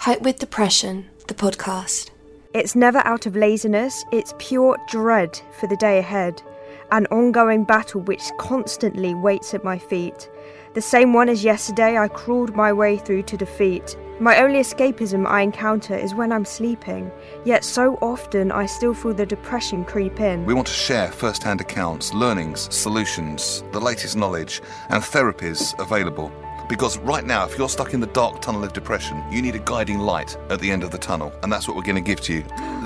Hope with Depression, the podcast. It's never out of laziness, it's pure dread for the day ahead, an ongoing battle which constantly waits at my feet. The same one as yesterday I crawled my way through to defeat. My only escapism I encounter is when I'm sleeping, yet so often I still feel the depression creep in. We want to share first hand accounts, learnings, solutions, the latest knowledge, and therapies available. Because right now, if you're stuck in the dark tunnel of depression, you need a guiding light at the end of the tunnel, and that's what we're going to give to you.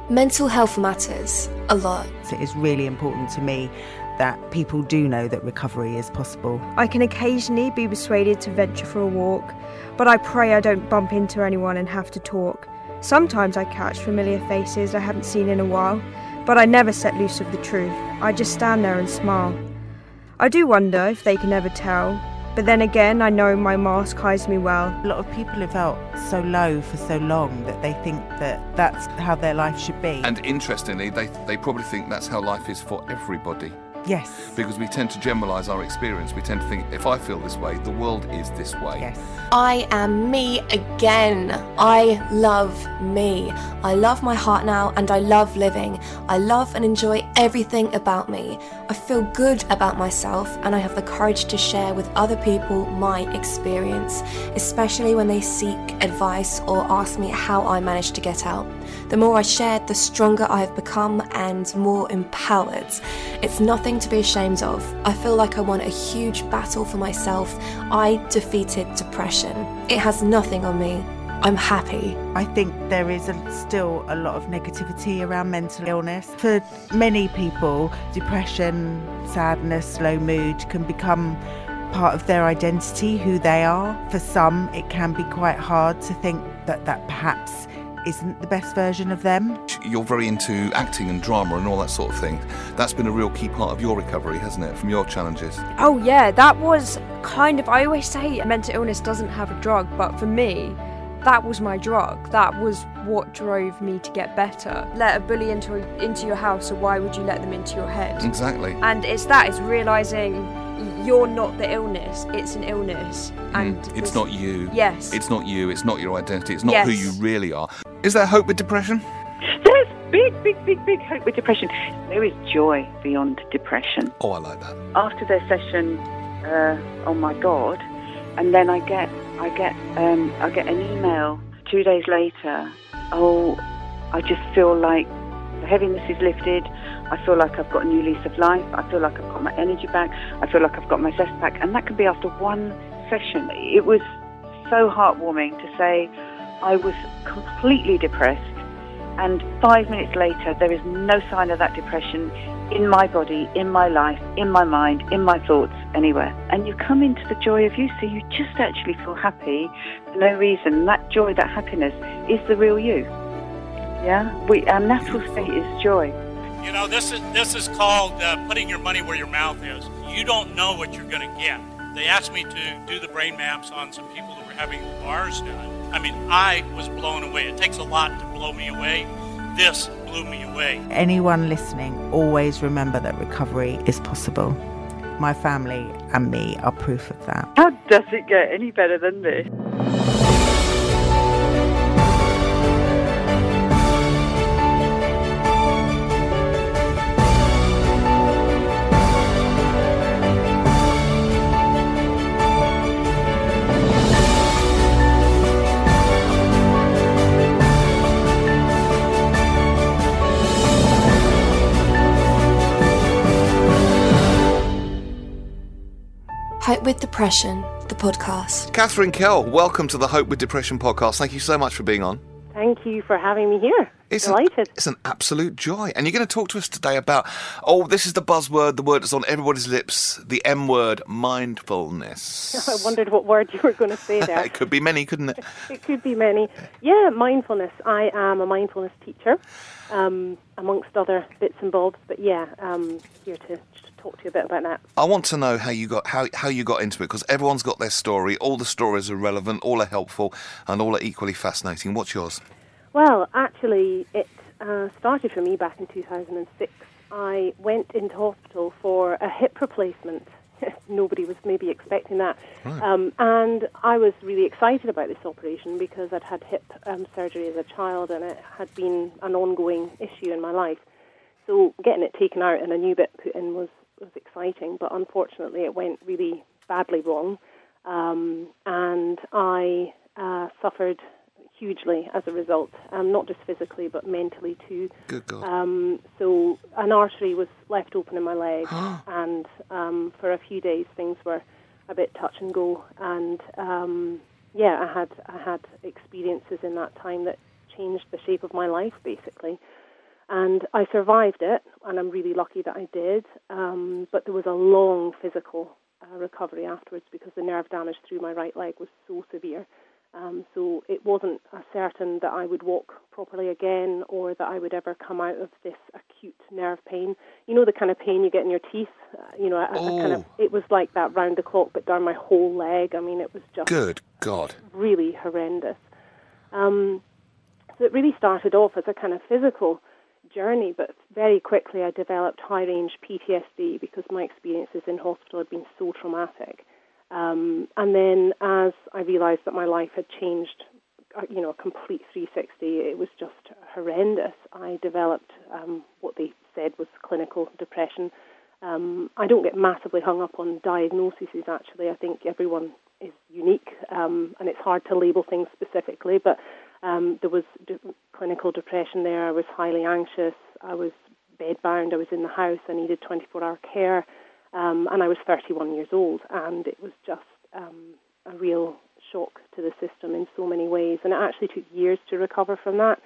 Mental health matters a lot. It is really important to me that people do know that recovery is possible. I can occasionally be persuaded to venture for a walk, but I pray I don't bump into anyone and have to talk. Sometimes I catch familiar faces I haven't seen in a while, but I never set loose of the truth. I just stand there and smile. I do wonder if they can ever tell, but then again, I know my mask hides me well. A lot of people have felt so low for so long that they think that that's how their life should be. And interestingly, they, they probably think that's how life is for everybody. Yes. Because we tend to generalise our experience. We tend to think, if I feel this way, the world is this way. Yes. I am me again. I love me. I love my heart now and I love living. I love and enjoy everything about me. I feel good about myself and I have the courage to share with other people my experience, especially when they seek advice or ask me how I managed to get out. The more I share, the stronger I have become and more empowered. It's nothing to be ashamed of. I feel like I won a huge battle for myself. I defeated depression. It has nothing on me. I'm happy. I think there is a, still a lot of negativity around mental illness. For many people, depression, sadness, low mood can become part of their identity, who they are. For some, it can be quite hard to think that that perhaps isn't the best version of them. You're very into acting and drama and all that sort of thing. That's been a real key part of your recovery, hasn't it, from your challenges? Oh, yeah, that was kind of. I always say mental illness doesn't have a drug, but for me, that was my drug. That was what drove me to get better. Let a bully into into your house, so why would you let them into your head? Exactly. And it's that it's realizing you're not the illness; it's an illness, and Mm, it's not you. Yes. It's not you. It's not your identity. It's not who you really are. Is there hope with depression? There's big, big, big, big hope with depression. There is joy beyond depression. Oh, I like that. After their session, uh, oh my God, and then I get, I get, um, I get an email two days later. Oh, I just feel like the heaviness is lifted. I feel like I've got a new lease of life. I feel like I've got my energy back. I feel like I've got my zest back, and that can be after one session. It was so heartwarming to say I was completely depressed. And five minutes later, there is no sign of that depression in my body, in my life, in my mind, in my thoughts, anywhere. And you come into the joy of you, so you just actually feel happy for no reason. That joy, that happiness is the real you. Yeah? We, our natural state is joy. You know, this is this is called uh, putting your money where your mouth is. You don't know what you're going to get. They asked me to do the brain maps on some people who were having bars done. I mean, I was blown away. It takes a lot to blow me away. This blew me away. Anyone listening, always remember that recovery is possible. My family and me are proof of that. How does it get any better than this? With Depression, the podcast. Catherine Kell, welcome to the Hope with Depression podcast. Thank you so much for being on. Thank you for having me here. It's an, Delighted. it's an absolute joy. And you're going to talk to us today about, oh, this is the buzzword, the word that's on everybody's lips, the M word, mindfulness. I wondered what word you were going to say there. it could be many, couldn't it? it could be many. Yeah, mindfulness. I am a mindfulness teacher, um, amongst other bits and bobs. But yeah, um, here to, to talk to you a bit about that. I want to know how you got how how you got into it because everyone's got their story. All the stories are relevant, all are helpful, and all are equally fascinating. What's yours? Well, actually, it uh, started for me back in 2006. I went into hospital for a hip replacement nobody was maybe expecting that. Right. Um, and I was really excited about this operation because I'd had hip um, surgery as a child and it had been an ongoing issue in my life. So getting it taken out and a new bit put in was, was exciting, but unfortunately it went really badly wrong. Um, and I uh, suffered hugely as a result, um, not just physically but mentally too. Good God. Um, so an artery was left open in my leg, and um, for a few days things were a bit touch and go. And um, yeah, I had I had experiences in that time that changed the shape of my life basically. And I survived it, and I'm really lucky that I did. Um, but there was a long physical uh, recovery afterwards because the nerve damage through my right leg was so severe. Um, so it wasn't a certain that I would walk properly again or that I would ever come out of this acute nerve pain. You know the kind of pain you get in your teeth. Uh, you know, a, a kind of Oh. it was like that round the clock, but down my whole leg. I mean, it was just Good God. really horrendous. Um, so it really started off as a kind of physical journey, but very quickly I developed high range PTSD because my experiences in hospital had been so traumatic. Um, and then as I realised that my life had changed, uh, you know, a complete 360, it was just horrendous. I developed um, what they said was clinical depression. Um, I don't get massively hung up on diagnoses, actually. I think everyone is unique um, and it's hard to label things specifically, but um, there was clinical depression there. I was highly anxious. I was bedbound. I was in the house. I needed 24 hour care. Um, and I was 31 years old, and it was just um, a real shock to the system in so many ways. And it actually took years to recover from that.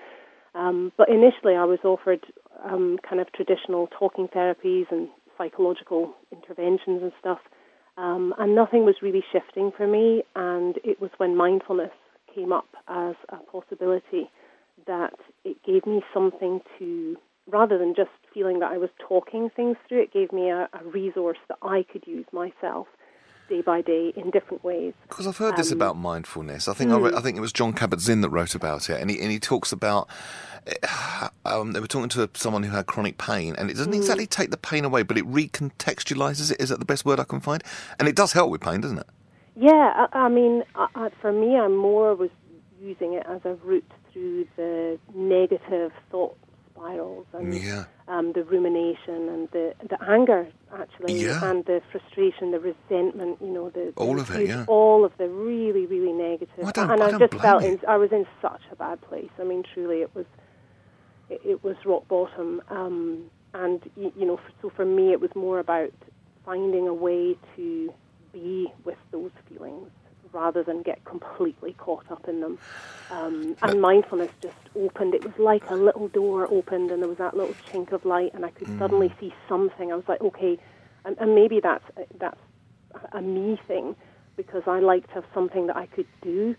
Um, but initially, I was offered um, kind of traditional talking therapies and psychological interventions and stuff, um, and nothing was really shifting for me. And it was when mindfulness came up as a possibility that it gave me something to, rather than just feeling that I was talking things through, it gave me a, a resource that I could use myself day by day in different ways. Because I've heard this Um, about mindfulness. I think I, re- I think it was Jon Kabat-Zinn that wrote about it, and he and he talks about. eh, Um, they were talking to someone who had chronic pain, and it doesn't exactly take the pain away, but it recontextualizes it. Is that the best word I can find? And it does help with pain, doesn't it? Yeah, I, I mean, I, for me, I more was using it as a route through the negative thought spirals and Yeah. um, the rumination and the the anger, actually, Yeah. and the frustration, the resentment. You know, the, the All of it, yeah. all of the really, really negative. Well, I and I I, just felt in, I was in such a bad place. I mean, truly, it was it, it was rock bottom. Um, and y- you know, f so for me, it was more about finding a way to be with those feelings rather than get completely caught up in them. Um, and mindfulness just opened. It was like a little door opened, and there was that little chink of light, and I could suddenly see something. I was like, okay, and, and maybe that's that's a me thing because I like to have something that I could do,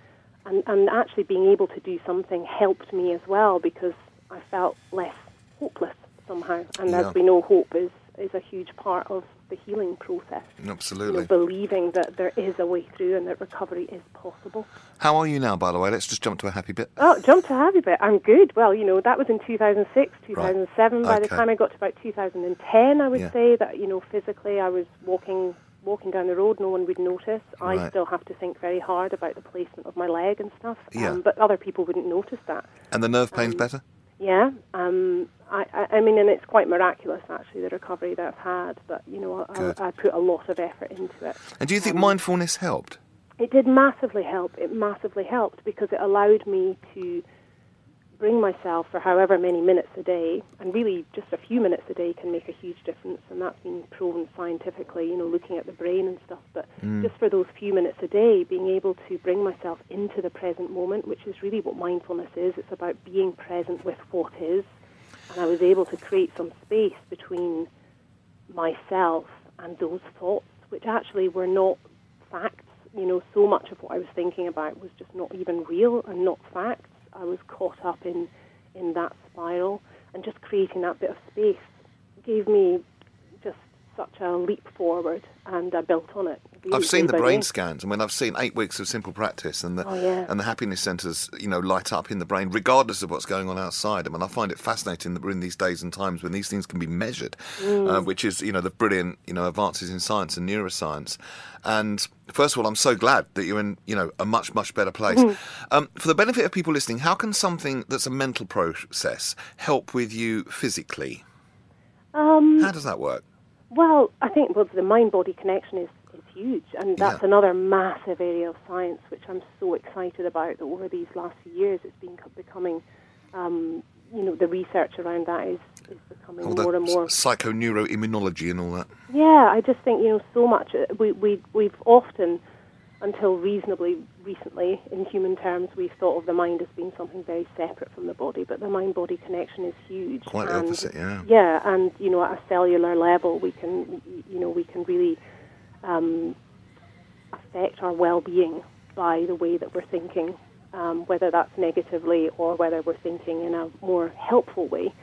and and actually being able to do something helped me as well because I felt less hopeless somehow. And Yeah. as we know, hope is is a huge part of the healing process. You know, Absolutely. believing that there is a way through and that recovery is possible. How are you now, by the way? Let's just jump to a happy bit. Oh, jump to a happy bit. I'm good. Well, you know, that was in 2006, 2007. By the time I got to about 2010, I would Yeah. say that, you know, physically I was walking walking down the road, no one would notice. I Right. still have to think very hard about the placement of my leg and stuff. Yeah. Um, but other people wouldn't notice that. And the nerve pain's Um, better? Yeah, um, I, I, I mean, and it's quite miraculous actually the recovery that I've had. But you know, I, I put a lot of effort into it. And do you think um, mindfulness helped? It did massively help. It massively helped because it allowed me to bring myself for however many minutes a day, and really just a few minutes a day can make a huge difference, and that's been proven scientifically, you know, looking at the brain and stuff. But mm. just for those few minutes a day, being able to bring myself into the present moment, which is really what mindfulness is, it's about being present with what is. And I was able to create some space between myself and those thoughts, which actually were not facts. You know, so much of what I was thinking about was just not even real and not facts. I was caught up in, in that spiral, and just creating that bit of space gave me just such a leap forward, and I built on it. I've seen the brain scans. I mean, I've seen eight weeks of simple practice, and the Oh, yeah. and the happiness centres, you know, light up in the brain, regardless of what's going on outside. I mean, I find it fascinating that we're in these days and times when these things can be measured, Mm. uh, which is, you know, the brilliant, you know, advances in science and neuroscience. And first of all, I'm so glad that you're in, you know, a much much better place. Mm. Um, for the benefit of people listening, how can something that's a mental process help with you physically? Um, How does that work? Well, I think well, the mind-body connection is, is huge, and that's Yeah. another massive area of science which I'm so excited about. That over these last few years, it's been becoming, um, you know, the research around that is, is becoming All more and more. psychoneuroimmunology and all that. Yeah, I just think you know so much. uh, We we we've often, until reasonably recently, in human terms, we've thought of the mind as being something very separate from the body. But the mind-body connection is huge. Quite the and- opposite, yeah. Yeah, and you know, at a cellular level, we can you know we can really um, affect our well-being by the way that we're thinking, um, whether that's negatively or whether we're thinking in a more helpful way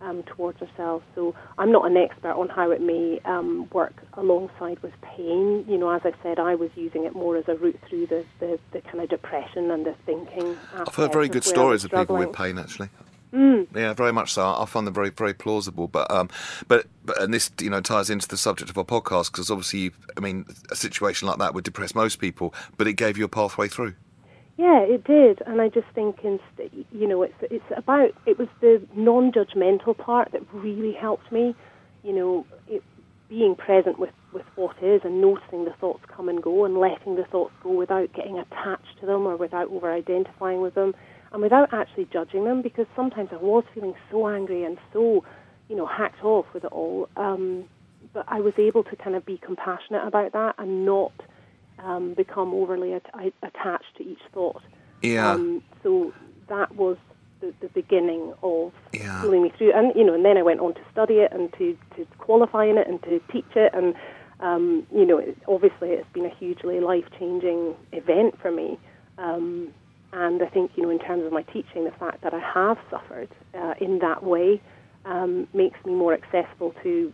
um, towards ourselves. So I'm not an expert on how it may um, work alongside with pain. You know, as I said, I was using it more as a route through the, the, the kind of depression and the thinking. I've heard very good stories of people with pain, actually. Mm. Yeah, very much so. I find them very, very plausible. But, um, but, but, and this, you know, ties into the subject of our podcast because obviously, you, I mean, a situation like that would depress most people, but it gave you a pathway through. Yeah, it did, and I just think, inst- you know, it's it's about it was the non-judgmental part that really helped me. You know, it, being present with with what is and noticing the thoughts come and go and letting the thoughts go without getting attached to them or without over-identifying with them and without actually judging them. Because sometimes I was feeling so angry and so, you know, hacked off with it all. Um, but I was able to kind of be compassionate about that and not um, become overly at- attached to each thought. Yeah. Um, so that was the, the beginning of Yeah. pulling me through, and you know, and then I went on to study it and to, to qualify in it and to teach it, and um, you know, it, obviously it's been a hugely life changing event for me. Um, and I think you know, in terms of my teaching, the fact that I have suffered uh, in that way um, makes me more accessible to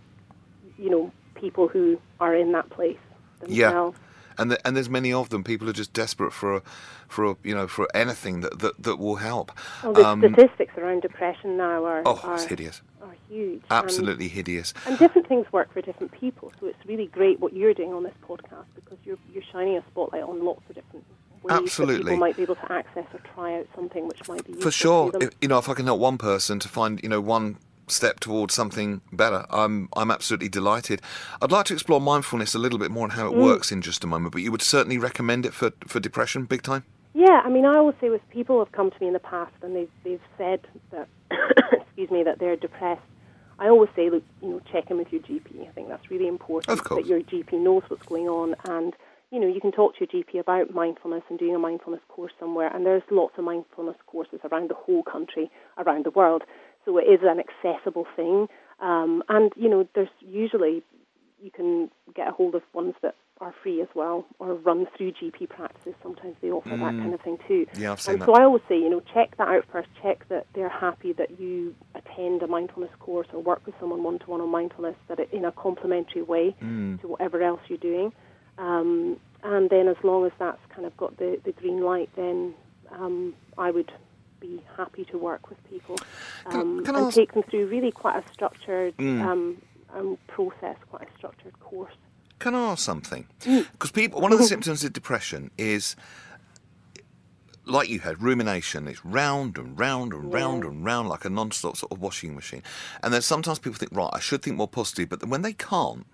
you know people who are in that place Yeah. And the, and there's many of them. People are just desperate for a, for a, you know for anything that that, that will help. Well, the Um, statistics around depression now are oh, are, it's hideous. are huge. and- Absolutely hideous. And different things work for different people, so it's really great what you're doing on this podcast because you're you're shining a spotlight on lots of different Absolutely. people might be able to access or try out something which might be useful For sure, if, you know, if I can help one person to find, you know, one step towards something better, I'm I'm absolutely delighted. I'd like to explore mindfulness a little bit more and how it Mm. works in just a moment. But you would certainly recommend it for for depression, big time. Yeah, I mean, I always say with people who have come to me in the past and they've they've said that, excuse me, that they're depressed. I always say, look, you know, check in with your GP. I think that's really important Of course. that your GP knows what's going on, and you know, you can talk to your GP about mindfulness and doing a mindfulness course somewhere. And there's lots of mindfulness courses around the whole country, around the world. So it is an accessible thing, um, and you know, there's usually you can get a hold of ones that are free as well, or run through GP practices. Sometimes they offer that Mm. kind of thing too. Yeah, I've seen and that. so I always say, you know, check that out first. Check that they're happy that you attend a mindfulness course or work with someone one to one on mindfulness, that it in a complementary way Mm. to whatever else you're doing. Um, and then, as long as that's kind of got the, the green light, then um, I would be happy to work with people um, can I and ask- take them through really quite a structured Mm. um, um, process, quite a structured course. Can I ask something? Mm. Because people, one of the symptoms of depression is, like you had, rumination. It's round and round and round and round like a non-stop sort of washing machine. And then sometimes people think, right, I should think more positive, but then when they can't,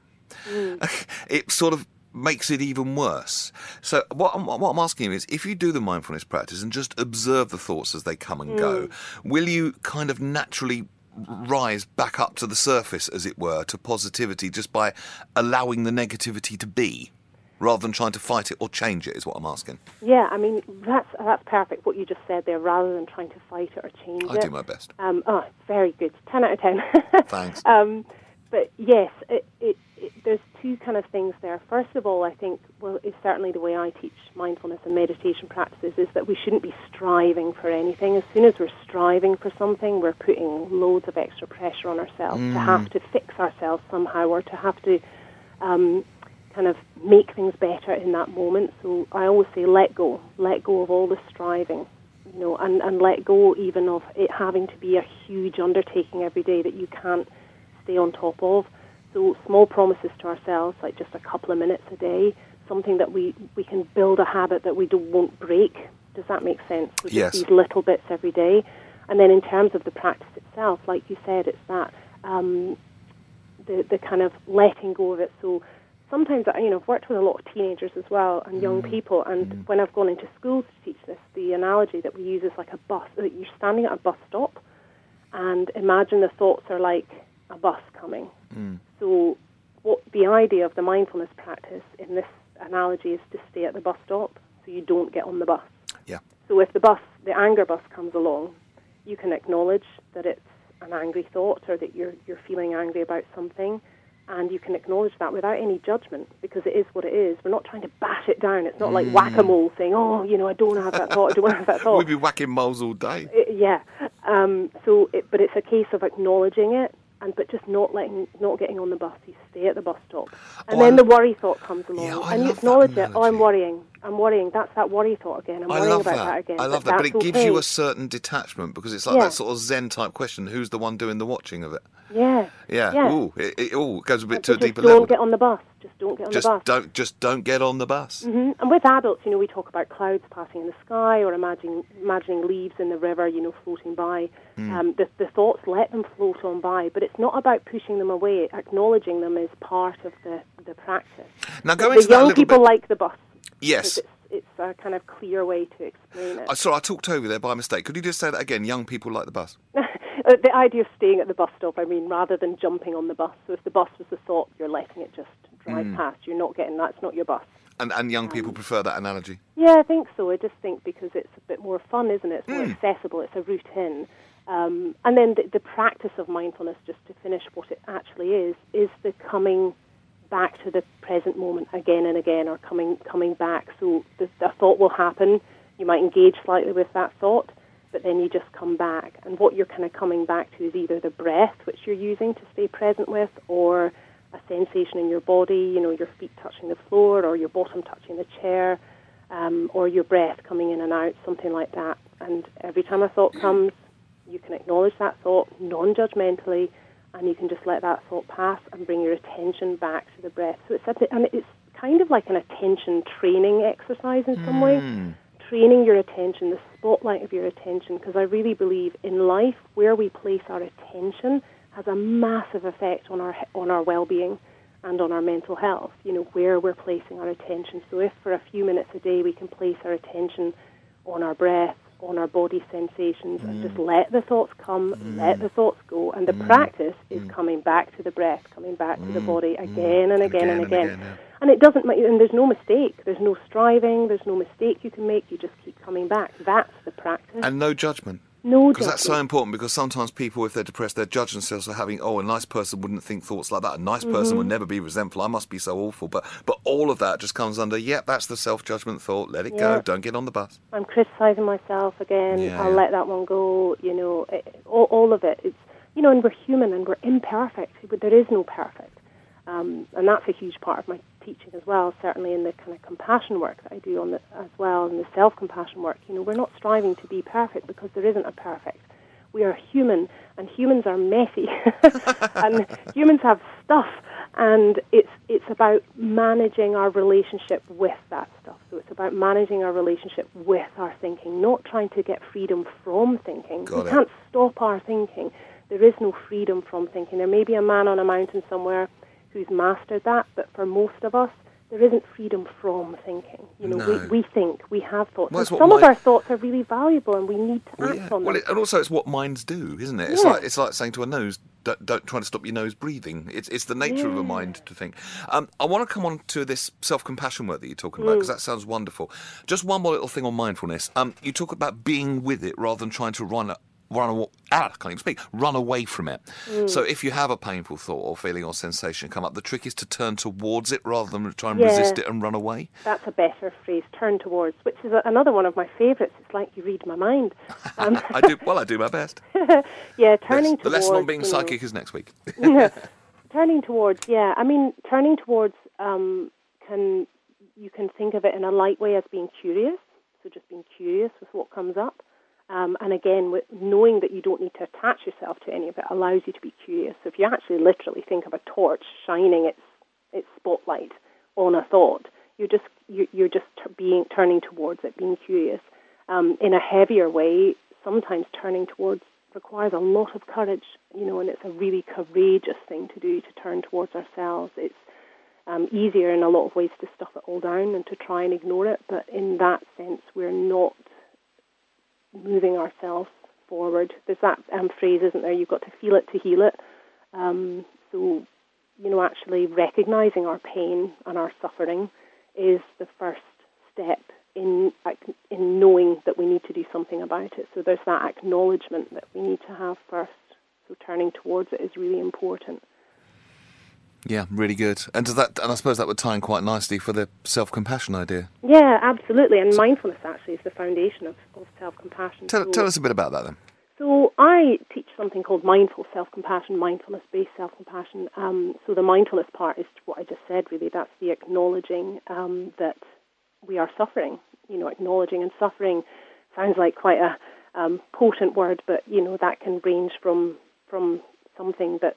it sort of makes it even worse. So what I'm, what I'm asking you is, if you do the mindfulness practice and just observe the thoughts as they come and go, will you kind of naturally rise back up to the surface, as it were, to positivity just by allowing the negativity to be, rather than trying to fight it or change it? Is what I'm asking. Yeah, I mean that's that's perfect what you just said there. Rather than trying to fight it or change I it, I do my best. Um, oh, very good. 10 out of 10. Thanks. um, but yes, it, it, it, there's two kind of things there. First of all, I think, well, it's certainly the way I teach mindfulness and meditation practices is that we shouldn't be striving for anything. As soon as we're striving for something, we're putting loads of extra pressure on ourselves to have to fix ourselves somehow or to have to um, kind kind of make things better in that moment. So I always say, let go, let go of all the striving, you know, and, and let go even of it having to be a huge undertaking every day that you can't stay on top of. So small promises to ourselves, like just a couple of minutes a day, something that we, we can build a habit that we don't, won't break. Does that make sense? So Yes. These little bits every day. And then in terms of the practice itself, like you said, it's that um, the, the kind of letting go of it. So sometimes, you know, I've worked with a lot of teenagers as well and young people, and when I've gone into schools to teach this, the analogy that we use is like a bus. That you're standing at a bus stop, and imagine the thoughts are like a bus coming. So, what the idea of the mindfulness practice in this analogy is to stay at the bus stop, so you don't get on the bus. Yeah. So if the bus, the anger bus comes along, you can acknowledge that it's an angry thought or that you're you're feeling angry about something, and you can acknowledge that without any judgment because it is what it is. We're not trying to bash it down. It's not like whack-a-mole saying, "Oh, you know, I don't have that thought. I don't have that thought." We'd be whacking moles all day. I- yeah. Um, so, it, but it's a case of acknowledging it, and but just not letting, not getting on the bus. You stay at the bus stop, and Oh, then I- the worry thought comes along, Yeah, and you acknowledge it. Oh. I'm worrying. I'm worrying. That's that worry thought again. I'm I worrying love about that. that, again. I love that, but it gives okay. you a certain detachment because it's like Yeah. that sort of Zen type question: Who's the one doing the watching of it? yeah. Yeah. Yeah. Ooh, it, it all goes a bit But to a deeper don't level. get on the bus. Just don't get on just the bus. don't, just don't get on the bus. hmm And with adults, you know, we talk about clouds passing in the sky or imagining, imagining leaves in the river, you know, floating by. Hmm. Um, the, the thoughts, let them float on by, but it's not about pushing them away. Acknowledging them is part of the, the practice. Now go the into that a young people bit. like the bus. Yes. It's, it's a kind of clear way to explain it. I sorry, I talked over there by mistake. Could you just say that again? Young people like the bus. Uh, the idea of staying at the bus stop, I mean, rather than jumping on the bus. So if the bus was the thought, you're letting it just drive Hmm. past. You're not getting that's not your bus. And and young Um, people prefer that analogy. Yeah, I think so. I just think because it's a bit more fun, isn't it? It's more Hmm. accessible. It's a route in. Um, and then the, the practice of mindfulness, just to finish what it actually is, is the coming back to the present moment again and again, or coming coming back. So the, the thought will happen. You might engage slightly with that thought, but then you just come back. And what you're kind of coming back to is either the breath, which you're using to stay present with, or a sensation in your body, you know, your feet touching the floor or your bottom touching the chair, um, or your breath coming in and out, something like that. And every time a thought comes, you can acknowledge that thought non judgmentally, and you can just let that thought pass and bring your attention back to the breath. So it's a, and it's kind of like an attention training exercise in some way hmm. training your attention, the spotlight of your attention, because I really believe in life where we place our attention has a massive effect on our on our well-being and on our mental health. You know where we're placing our attention. So if for a few minutes a day we can place our attention on our breath, on our body sensations, and just mm. let the thoughts come, mm. let the thoughts go, and the mm. practice is coming back to the breath, coming back to the body again and again and Again again. and again, yeah. And it doesn't, and there's no mistake. There's no striving. There's no mistake you can make. You just keep coming back. That's the practice. And no judgment. No Because that's so important. Because sometimes people, if they're depressed, they judge themselves for having. Oh, a nice person wouldn't think thoughts like that. A nice person would never be resentful. I must be so awful. But but all of that just comes under. Yep, that's the self judgment thought. Let it go. Don't get on the bus. I'm criticizing myself again. Yeah, I'll yeah. let that one go. You know, it, all, all of it. It's you know, and we're human and we're imperfect. But there is no perfect, um, and that's a huge part of my teaching as well. Certainly in the kind of compassion work that I do on the as well, and the self compassion work. You know, we're not striving to be perfect because there isn't a perfect. We are human, and humans are messy, and humans have stuff, and it's it's about managing our relationship with that stuff. So it's about managing our relationship with our thinking, not trying to get freedom from thinking. Got we it. can't stop our thinking. There is no freedom from thinking. There may be a man on a mountain somewhere who's mastered that, but for most of us, there isn't freedom from thinking. You know, No. we, we think, we have thoughts. Well, and that's what some of our thoughts are really valuable, and we need to Well, act yeah. on well them. it, and also it's what minds do, isn't it? It's Yeah. like it's like saying to a nose, don't, don't try to stop your nose breathing. It's it's the nature of a mind to think. Um, I want to come on to this self compassion work that you're talking about Mm. because that sounds wonderful. Just one more little thing on mindfulness. Um, you talk about being with it rather than trying to run. Run away, ah, I can't even speak. Run away from it. Mm. So, if you have a painful thought or feeling or sensation come up, the trick is to turn towards it rather than try and Yeah. resist it and run away. That's a better phrase, turn towards, which is a, another one of my favourites. It's like you read my mind. Um, I do well. I do my best. yeah, turning Yes, the towards. lesson on being know, psychic is next week. turning towards, yeah. I mean, turning towards um, can you can think of it in a light way as being curious, so just being curious with what comes up. Um, and again, knowing that you don't need to attach yourself to any of it allows you to be curious. So if you actually literally think of a torch shining its its spotlight on a thought, you're just you're just being turning towards it, being curious. Um, in a heavier way, sometimes turning towards requires a lot of courage, you know, and it's a really courageous thing to do to turn towards ourselves. It's um, easier in a lot of ways to stuff it all down and to try and ignore it, but in that sense, we're not moving ourselves forward. There's that um, phrase, isn't there? You've got to feel it to heal it. Um, so, you know, actually recognizing our pain and our suffering is the first step in in knowing that we need to do something about it. So there's that acknowledgement that we need to have first. So turning towards it is really important. Yeah, really good. And does that? And I suppose that would tie in quite nicely for the self-compassion idea. Yeah, absolutely. And mindfulness actually is the foundation of, of self-compassion. Tell, so, tell us a bit about that then. So I teach something called mindful self-compassion, mindfulness-based self-compassion. Um, so the mindfulness part is what I just said. Really, that's the acknowledging um, that we are suffering. You know, acknowledging and suffering sounds like quite a um, potent word, but you know that can range from from something that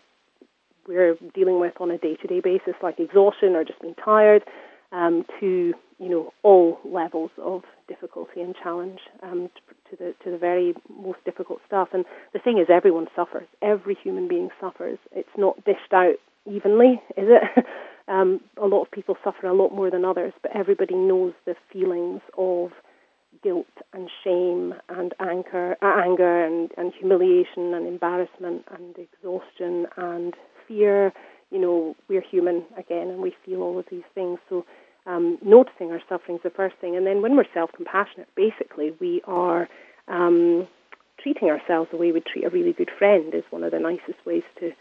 we're dealing with on a day-to-day basis, like exhaustion or just being tired, um, to you know all levels of difficulty and challenge, um, to the to the very most difficult stuff. And the thing is, everyone suffers. Every human being suffers. It's not dished out evenly, is it? um, a lot of people suffer a lot more than others, but everybody knows the feelings of guilt and shame and anger, uh, anger and, and humiliation and embarrassment and exhaustion and fear. You know, we're human again, and we feel all of these things. So, um, noticing our suffering is the first thing, and then when we're self-compassionate, basically we are um, treating ourselves the way we treat a really good friend. Is one of the nicest ways to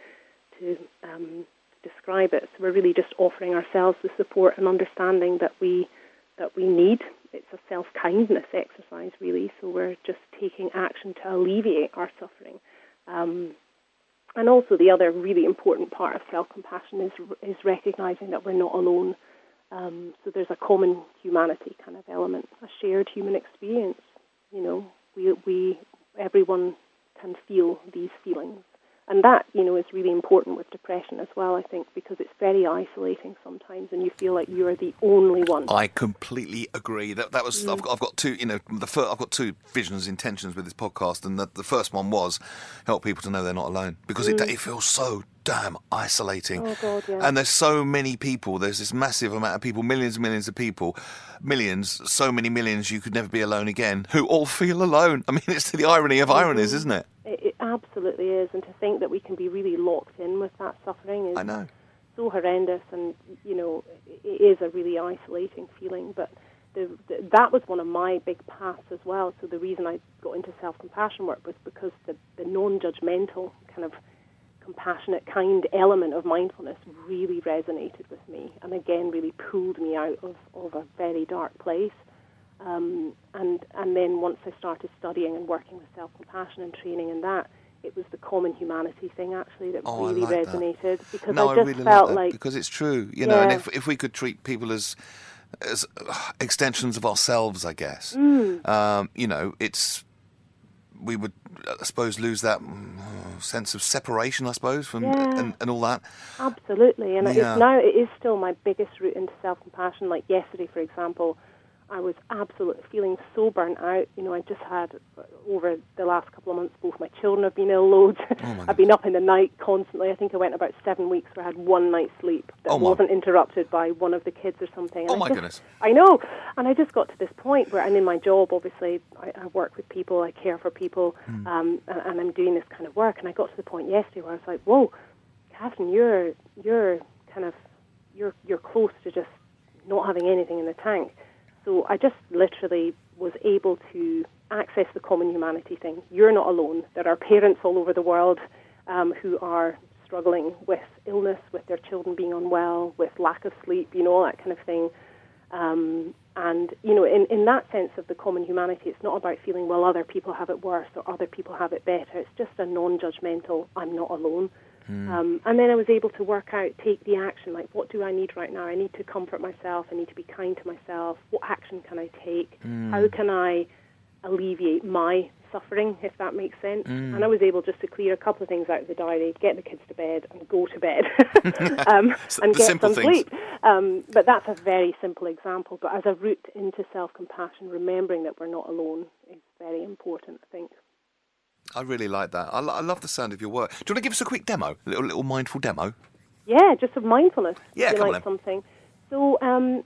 to um, describe it. So we're really just offering ourselves the support and understanding that we that we need. It's a self kindness exercise, really. So we're just taking action to alleviate our suffering. And also, the other really important part of self compassion is is recognizing that we're not alone. Um, so there's a common humanity kind of element, a shared human experience. You know, we we everyone can feel these feelings and that you know is really important with depression as well i think because it's very isolating sometimes and you feel like you are the only one i completely agree that that was mm. I've, got, I've got two you know the first, i've got two visions intentions with this podcast and the, the first one was help people to know they're not alone because mm. it, it feels so damn isolating. Oh God, yeah. And there's so many people. There's this massive amount of people, millions and millions of people, millions, so many millions. You could never be alone again. Who all feel alone. I mean, it's the irony of mm-hmm. ironies, isn't it? Absolutely is. And to think that we can be really locked in with that suffering is I know. so horrendous. And you know, it is a really isolating feeling. But the, the, that was one of my big paths as well. So the reason I got into self-compassion work was because the, the non-judgmental kind of compassionate, kind element of mindfulness really resonated with me and again really pulled me out of, of a very dark place. Um, and, and then once I started studying and working with self compassion and training in that, it was the common humanity thing actually that oh, really like resonated that. because no, I just I really felt like, like because it's true, you know. And if if we could treat people as as extensions of ourselves, I guess, mm. um, you know, it's we would, I suppose, lose that mm, sense of separation, I suppose, from yeah. and, and all that. Absolutely, and yeah. it's now it is still my biggest route into self compassion. Like yesterday, for example, I was absolutely feeling so burnt out. You know, I just had over the last couple of months, both my children have been ill loads. Oh I've been up in the night constantly. I think I went about seven weeks where I had one night's sleep that oh wasn't interrupted by one of the kids or something. And oh I my just, goodness! I know, and I just got to this point where, and in my job, obviously, I, I work with people, I care for people, mm. um, and, and I'm doing this kind of work. And I got to the point yesterday where I was like, "Whoa, Catherine, you're you're kind of you're you're close to just not having anything in the tank." So I just literally was able to access the common humanity thing. You're not alone. There are parents all over the world um, who are struggling with illness, with their children being unwell, with lack of sleep, you know, all that kind of thing. Um, and, you know, in, in that sense of the common humanity, it's not about feeling, well, other people have it worse or other people have it better. It's just a non judgmental, I'm not alone. Um, and then I was able to work out, take the action, like what do I need right now? I need to comfort myself. I need to be kind to myself. What action can I take? How can I alleviate my suffering, if that makes sense? And I was able just to clear a couple of things out of the diary, get the kids to bed, and go to bed, um, and get some things. sleep. Um, but that's a very simple example. But as a route into self-compassion, remembering that we're not alone is very important, I think. I really like that. I, lo- I love the sound of your work. Do you want to give us a quick demo? A little, little mindful demo? Yeah, just of mindfulness. Yeah, if you come on like then. something. So, um,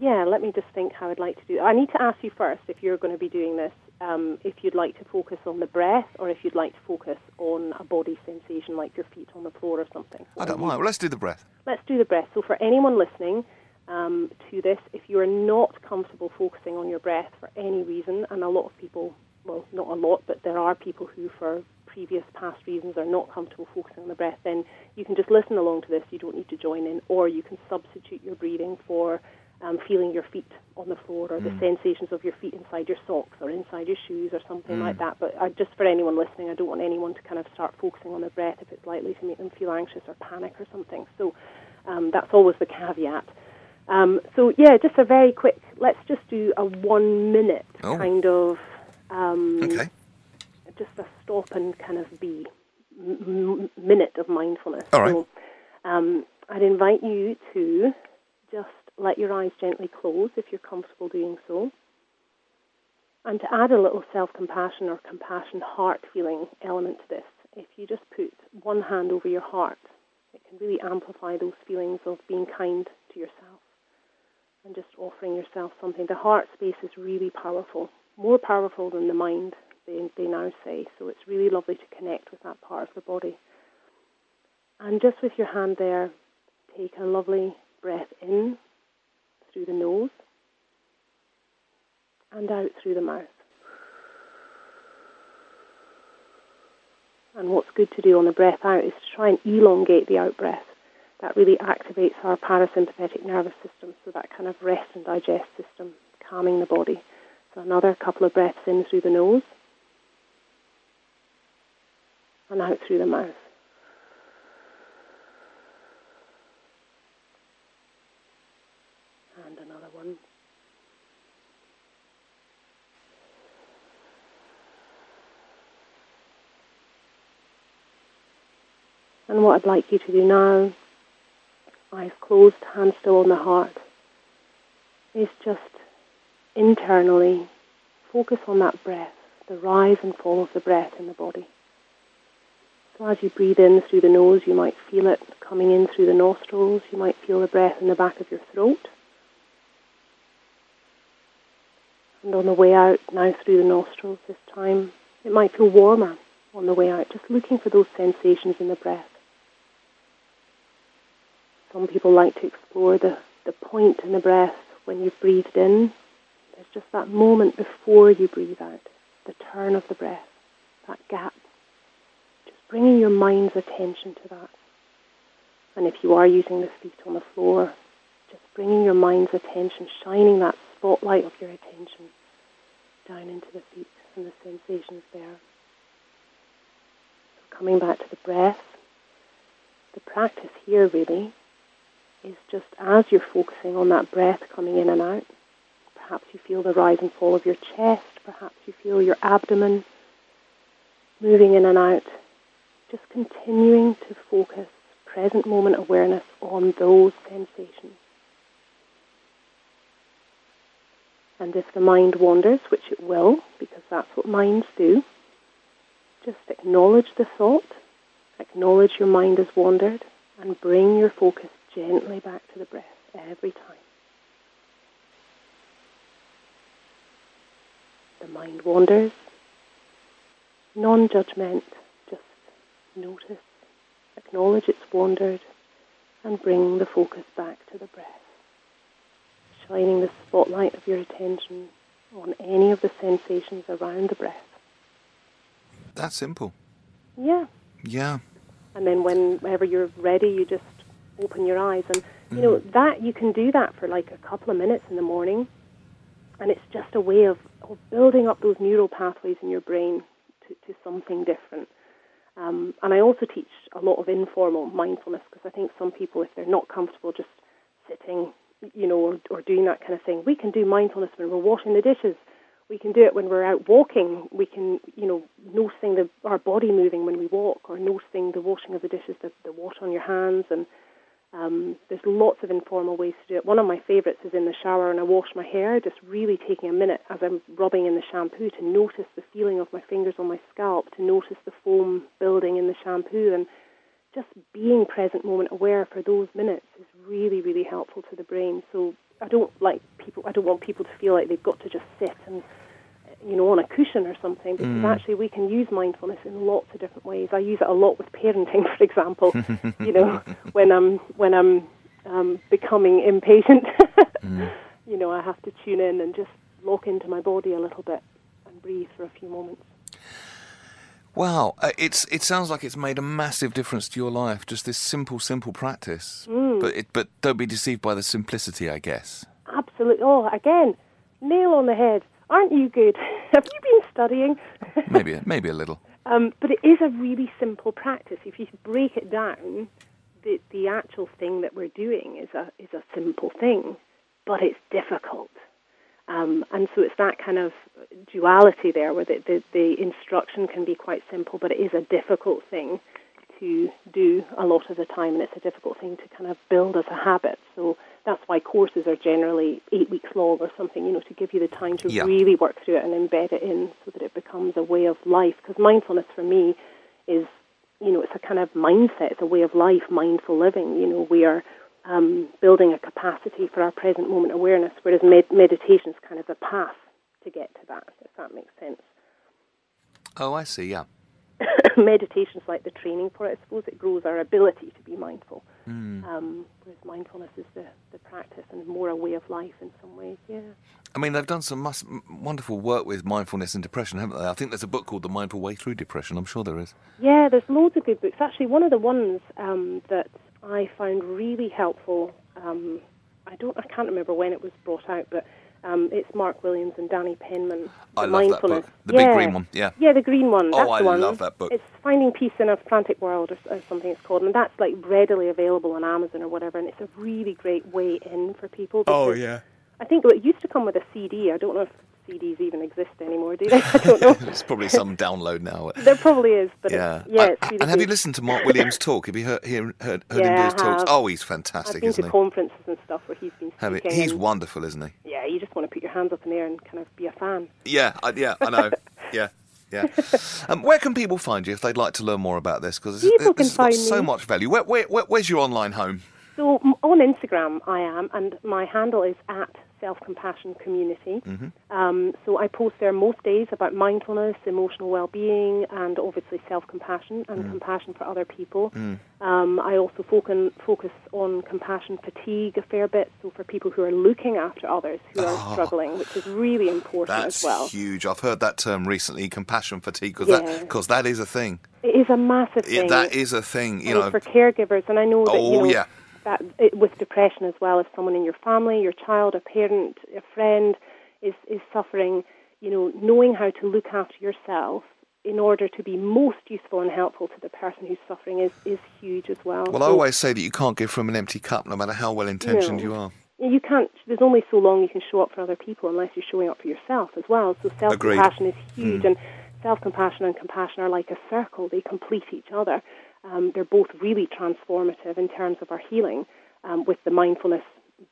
yeah, let me just think how I'd like to do. I need to ask you first if you're going to be doing this. Um, if you'd like to focus on the breath, or if you'd like to focus on a body sensation like your feet on the floor or something. I don't mind. Well, let's do the breath. Let's do the breath. So, for anyone listening um, to this, if you are not comfortable focusing on your breath for any reason, and a lot of people, well, not a lot, but there are people who, for previous past reasons, are not comfortable focusing on the breath, then you can just listen along to this. You don't need to join in, or you can substitute your breathing for um, feeling your feet on the floor or the sensations of your feet inside your socks or inside your shoes or something like that. But I, just for anyone listening, I don't want anyone to kind of start focusing on their breath if it's likely to make them feel anxious or panic or something. So um, that's always the caveat. Um, so yeah, just a very quick. Let's just do a one minute Oh. kind of um, Okay. just a stop and kind of be m- minute of mindfulness. All right. So, um, I'd invite you to just let your eyes gently close if you're comfortable doing so. And to add a little self compassion or compassion heart feeling element to this, if you just put one hand over your heart, it can really amplify those feelings of being kind to yourself and just offering yourself something. The heart space is really powerful, more powerful than the mind, they, they now say. So it's really lovely to connect with that part of the body. And just with your hand there, take a lovely breath in through the nose and out through the mouth. And what's good to do on the breath out is to try and elongate the out breath. That really activates our parasympathetic nervous system, so that kind of rest and digest system, calming the body. So another couple of breaths in through the nose and out through the mouth. And another one. And what I'd like you to do now, eyes closed, hands still on the heart, is just internally focus on that breath, the rise and fall of the breath in the body. So as you breathe in through the nose, you might feel it coming in through the nostrils. You might feel the breath in the back of your throat. And on the way out, now through the nostrils this time, it might feel warmer on the way out, just looking for those sensations in the breath. Some people like to explore the, the point in the breath when you've breathed in. There's just that moment before you breathe out, the turn of the breath, that gap. Just bringing your mind's attention to that. And if you are using the feet on the floor, just bringing your mind's attention, shining that spotlight of your attention down into the feet and the sensations there. So coming back to the breath, the practice here really is just as you're focusing on that breath coming in and out, perhaps you feel the rise and fall of your chest, perhaps you feel your abdomen moving in and out, just continuing to focus present moment awareness on those sensations. And if the mind wanders, which it will, because that's what minds do, just acknowledge the thought, acknowledge your mind has wandered, and bring your focus gently back to the breath every time. The mind wanders, non judgment, just notice, acknowledge it's wandered, and bring the focus back to the breath shining the spotlight of your attention on any of the sensations around the breath. That's simple. Yeah. Yeah. And then whenever you're ready, you just open your eyes. And, you know, mm. that you can do that for like a couple of minutes in the morning. And it's just a way of, of building up those neural pathways in your brain to, to something different. Um, and I also teach a lot of informal mindfulness because I think some people, if they're not comfortable just sitting, you know, or, or doing that kind of thing, we can do mindfulness when we're washing the dishes. We can do it when we're out walking. We can, you know, noticing the, our body moving when we walk, or noticing the washing of the dishes, the, the water on your hands, and um, there's lots of informal ways to do it. One of my favourites is in the shower and I wash my hair, just really taking a minute as I'm rubbing in the shampoo to notice the feeling of my fingers on my scalp, to notice the foam building in the shampoo, and just being present moment aware for those minutes is really, really helpful to the brain. So I don't like people. I don't want people to feel like they've got to just sit and you know, on a cushion or something, because mm. actually we can use mindfulness in lots of different ways. I use it a lot with parenting, for example. you know, when I'm when I'm um, becoming impatient, mm. you know, I have to tune in and just lock into my body a little bit and breathe for a few moments. Wow, uh, it's it sounds like it's made a massive difference to your life. Just this simple, simple practice. Mm. But it, but don't be deceived by the simplicity, I guess. Absolutely. Oh, again, nail on the head. Aren't you good? Have you been studying? maybe, maybe a little. Um, but it is a really simple practice. If you break it down, the, the actual thing that we're doing is a, is a simple thing, but it's difficult. Um, and so it's that kind of duality there where the, the, the instruction can be quite simple, but it is a difficult thing to do a lot of the time, and it's a difficult thing to kind of build as a habit. So that's why courses are generally eight weeks long or something, you know, to give you the time to yeah. really work through it and embed it in so that it becomes a way of life. Because mindfulness for me is, you know, it's a kind of mindset, it's a way of life, mindful living. You know, we are um, building a capacity for our present moment awareness, whereas med- meditation is kind of a path to get to that, if that makes sense. Oh, I see, yeah. Meditation is like the training for it. I suppose it grows our ability to be mindful. Mm. Um, whereas mindfulness is the, the practice and more a way of life in some ways, yeah. I mean, they've done some must, wonderful work with mindfulness and depression, haven't they? I think there's a book called The Mindful Way Through Depression. I'm sure there is. Yeah, there's loads of good books. Actually, one of the ones um, that I found really helpful, um, I don't, I can't remember when it was brought out, but um, it's Mark Williams and Danny Penman. I love that book. The yeah. big green one, yeah. Yeah, the green one. Oh, that's I the one. love that book. It's Finding Peace in a Frantic World or, or, something it's called. And that's like readily available on Amazon or whatever. And it's a really great way in for people. Oh, yeah. I think it used to come with a CD. I don't know if CDs even exist anymore, do they? I don't know. There's probably some download now. There probably is, but yeah, yeah. It's and have you listened to Mark Williams talk? Have you heard, heard, heard, Yeah, him do his talks? Oh, he's I've fantastic, been isn't to he? conferences and stuff where he's been speaking. He's wonderful, isn't he? Yeah, you just want to put your hands up in the air and kind of be a fan. Yeah, I, yeah, I know. yeah, yeah. Um, where can people find you if they'd like to learn more about this? Because People this can has got find so me. much value. Where, where, where, where's your online home? So on Instagram, I am, and my handle is at Self Compassion Community. Mm-hmm. Um, so I post there most days about mindfulness, emotional well-being, and obviously self-compassion and Mm. compassion for other people. Um, I also focus focus on compassion fatigue a fair bit. So for people who are looking after others who are Oh, struggling, which is really important That's as well. huge. I've heard that term recently, compassion fatigue, because Yeah. that, that is a thing. It is a massive It, thing. that is a thing, you and know. for caregivers, and I know that Oh, you know yeah. That it, with depression as well, if someone in your family, your child, a parent, a friend is is suffering, you know, knowing how to look after yourself in order to be most useful and helpful to the person who's suffering is is huge as well. Well, I always say that you can't give from an empty cup, no matter how well intentioned No. you are. you can't. There's only so long you can show up for other people unless you're showing up for yourself as well. So self compassion is huge, Hmm. and self compassion and compassion are like a circle; they complete each other. Um, they're both really transformative in terms of our healing, um, with the mindfulness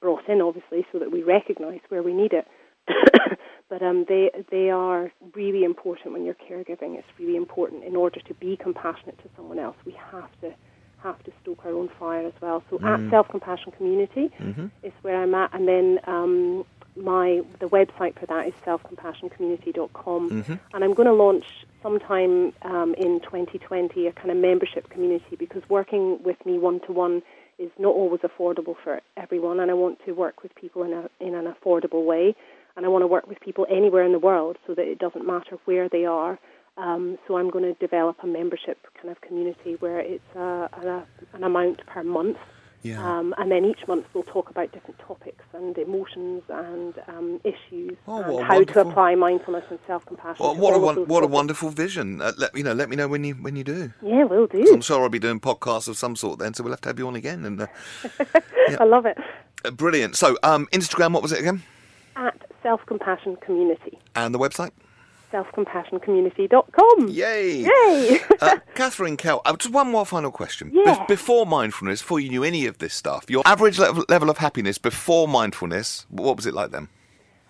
brought in, obviously, so that we recognise where we need it. but um, they they are really important when you're caregiving. It's really important in order to be compassionate to someone else. We have to have to stoke our own fire as well. So at Self Compassion Community is where I'm at, and then um, my the website for that is selfcompassioncommunity.com, and I'm going to launch sometime um, in 2020 a kind of membership community because working with me one to one is not always affordable for everyone, and I want to work with people in a in an affordable way, and I want to work with people anywhere in the world so that it doesn't matter where they are. Um, so I'm going to develop a membership kind of community where it's uh, an, a, an amount per month Yeah. Um, and then each month we'll talk about different topics and emotions and um, issues Oh, and how wonderful- to apply mindfulness and self-compassion. Well, what a all of won- what a wonderful vision. Uh, let you know. Let me know when you when you do. Yeah, we'll 'Cause I'm sure I'll be doing podcasts of some sort then, so we'll have to have you on again. And uh, I love it. uh, brilliant. So, um, Instagram, what was it again? At Self-Compassion Community. And the website? selfcompassioncommunity.com. Yay! Yay! uh, Catherine Kell, uh, just one more final question. Be- before mindfulness, before you knew any of this stuff, your average level, level of happiness before mindfulness, what was it like then?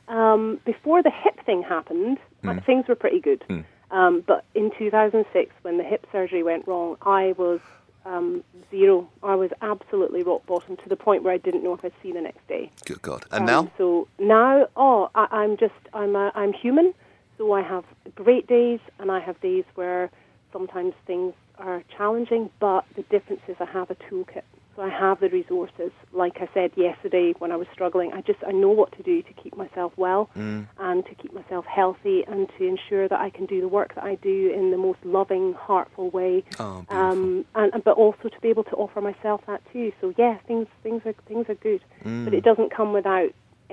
um, before the hip thing happened, uh, things were pretty good. Um, but in 2006, when the hip surgery went wrong, I was um, zero. I was absolutely rock bottom to the point where I didn't know if I'd see the next day. Good God. And Um, now? So now, oh, I, I'm just, I'm, a, I'm human. So I have great days, and I have days where sometimes things are challenging. But the difference is, I have a toolkit. So I have the resources. Like I said yesterday, when I was struggling, I just I know what to do to keep myself well Mm. and to keep myself healthy and to ensure that I can do the work that I do in the most loving, heartful way. Oh, um, and, but also to be able to offer myself that too. So yeah, things things are things are good, Mm. but it doesn't come without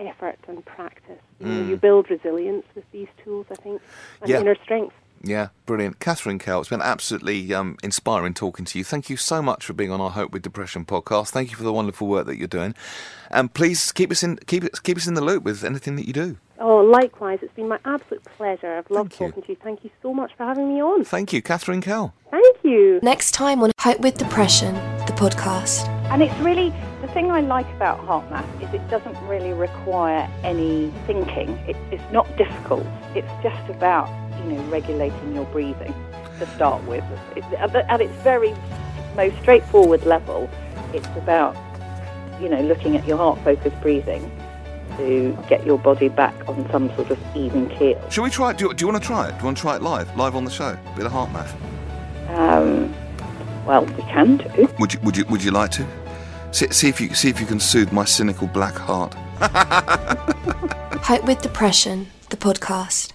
effort and practice. You, know, Mm. you build resilience with these tools, I think, and Yeah. inner strength. Yeah, brilliant. Catherine Kell, it's been absolutely um, inspiring talking to you. Thank you so much for being on our Hope with Depression podcast. Thank you for the wonderful work that you're doing. And please keep us in keep keep us in the loop with anything that you do. Oh, likewise, it's been my absolute pleasure. I've loved Thank you. talking to you. Thank you so much for having me on. Thank you, Catherine Kell. Thank you. Next time on Hope with Depression, the podcast. And it's really the thing I like about HeartMath is it doesn't really require any thinking. It, it's not difficult. It's just about you know regulating your breathing to start with. It, at, its very most straightforward level, it's about you know looking at your heart focused breathing to get your body back on some sort of even keel. Shall we try it? Do you, do you want to try it? Do you want to try it live? Live on the show? Bit of HeartMath. Um, well, we can do. Would you would you would you like to? See, see if you see if you can soothe my cynical black heart. Hope with Depression, the podcast.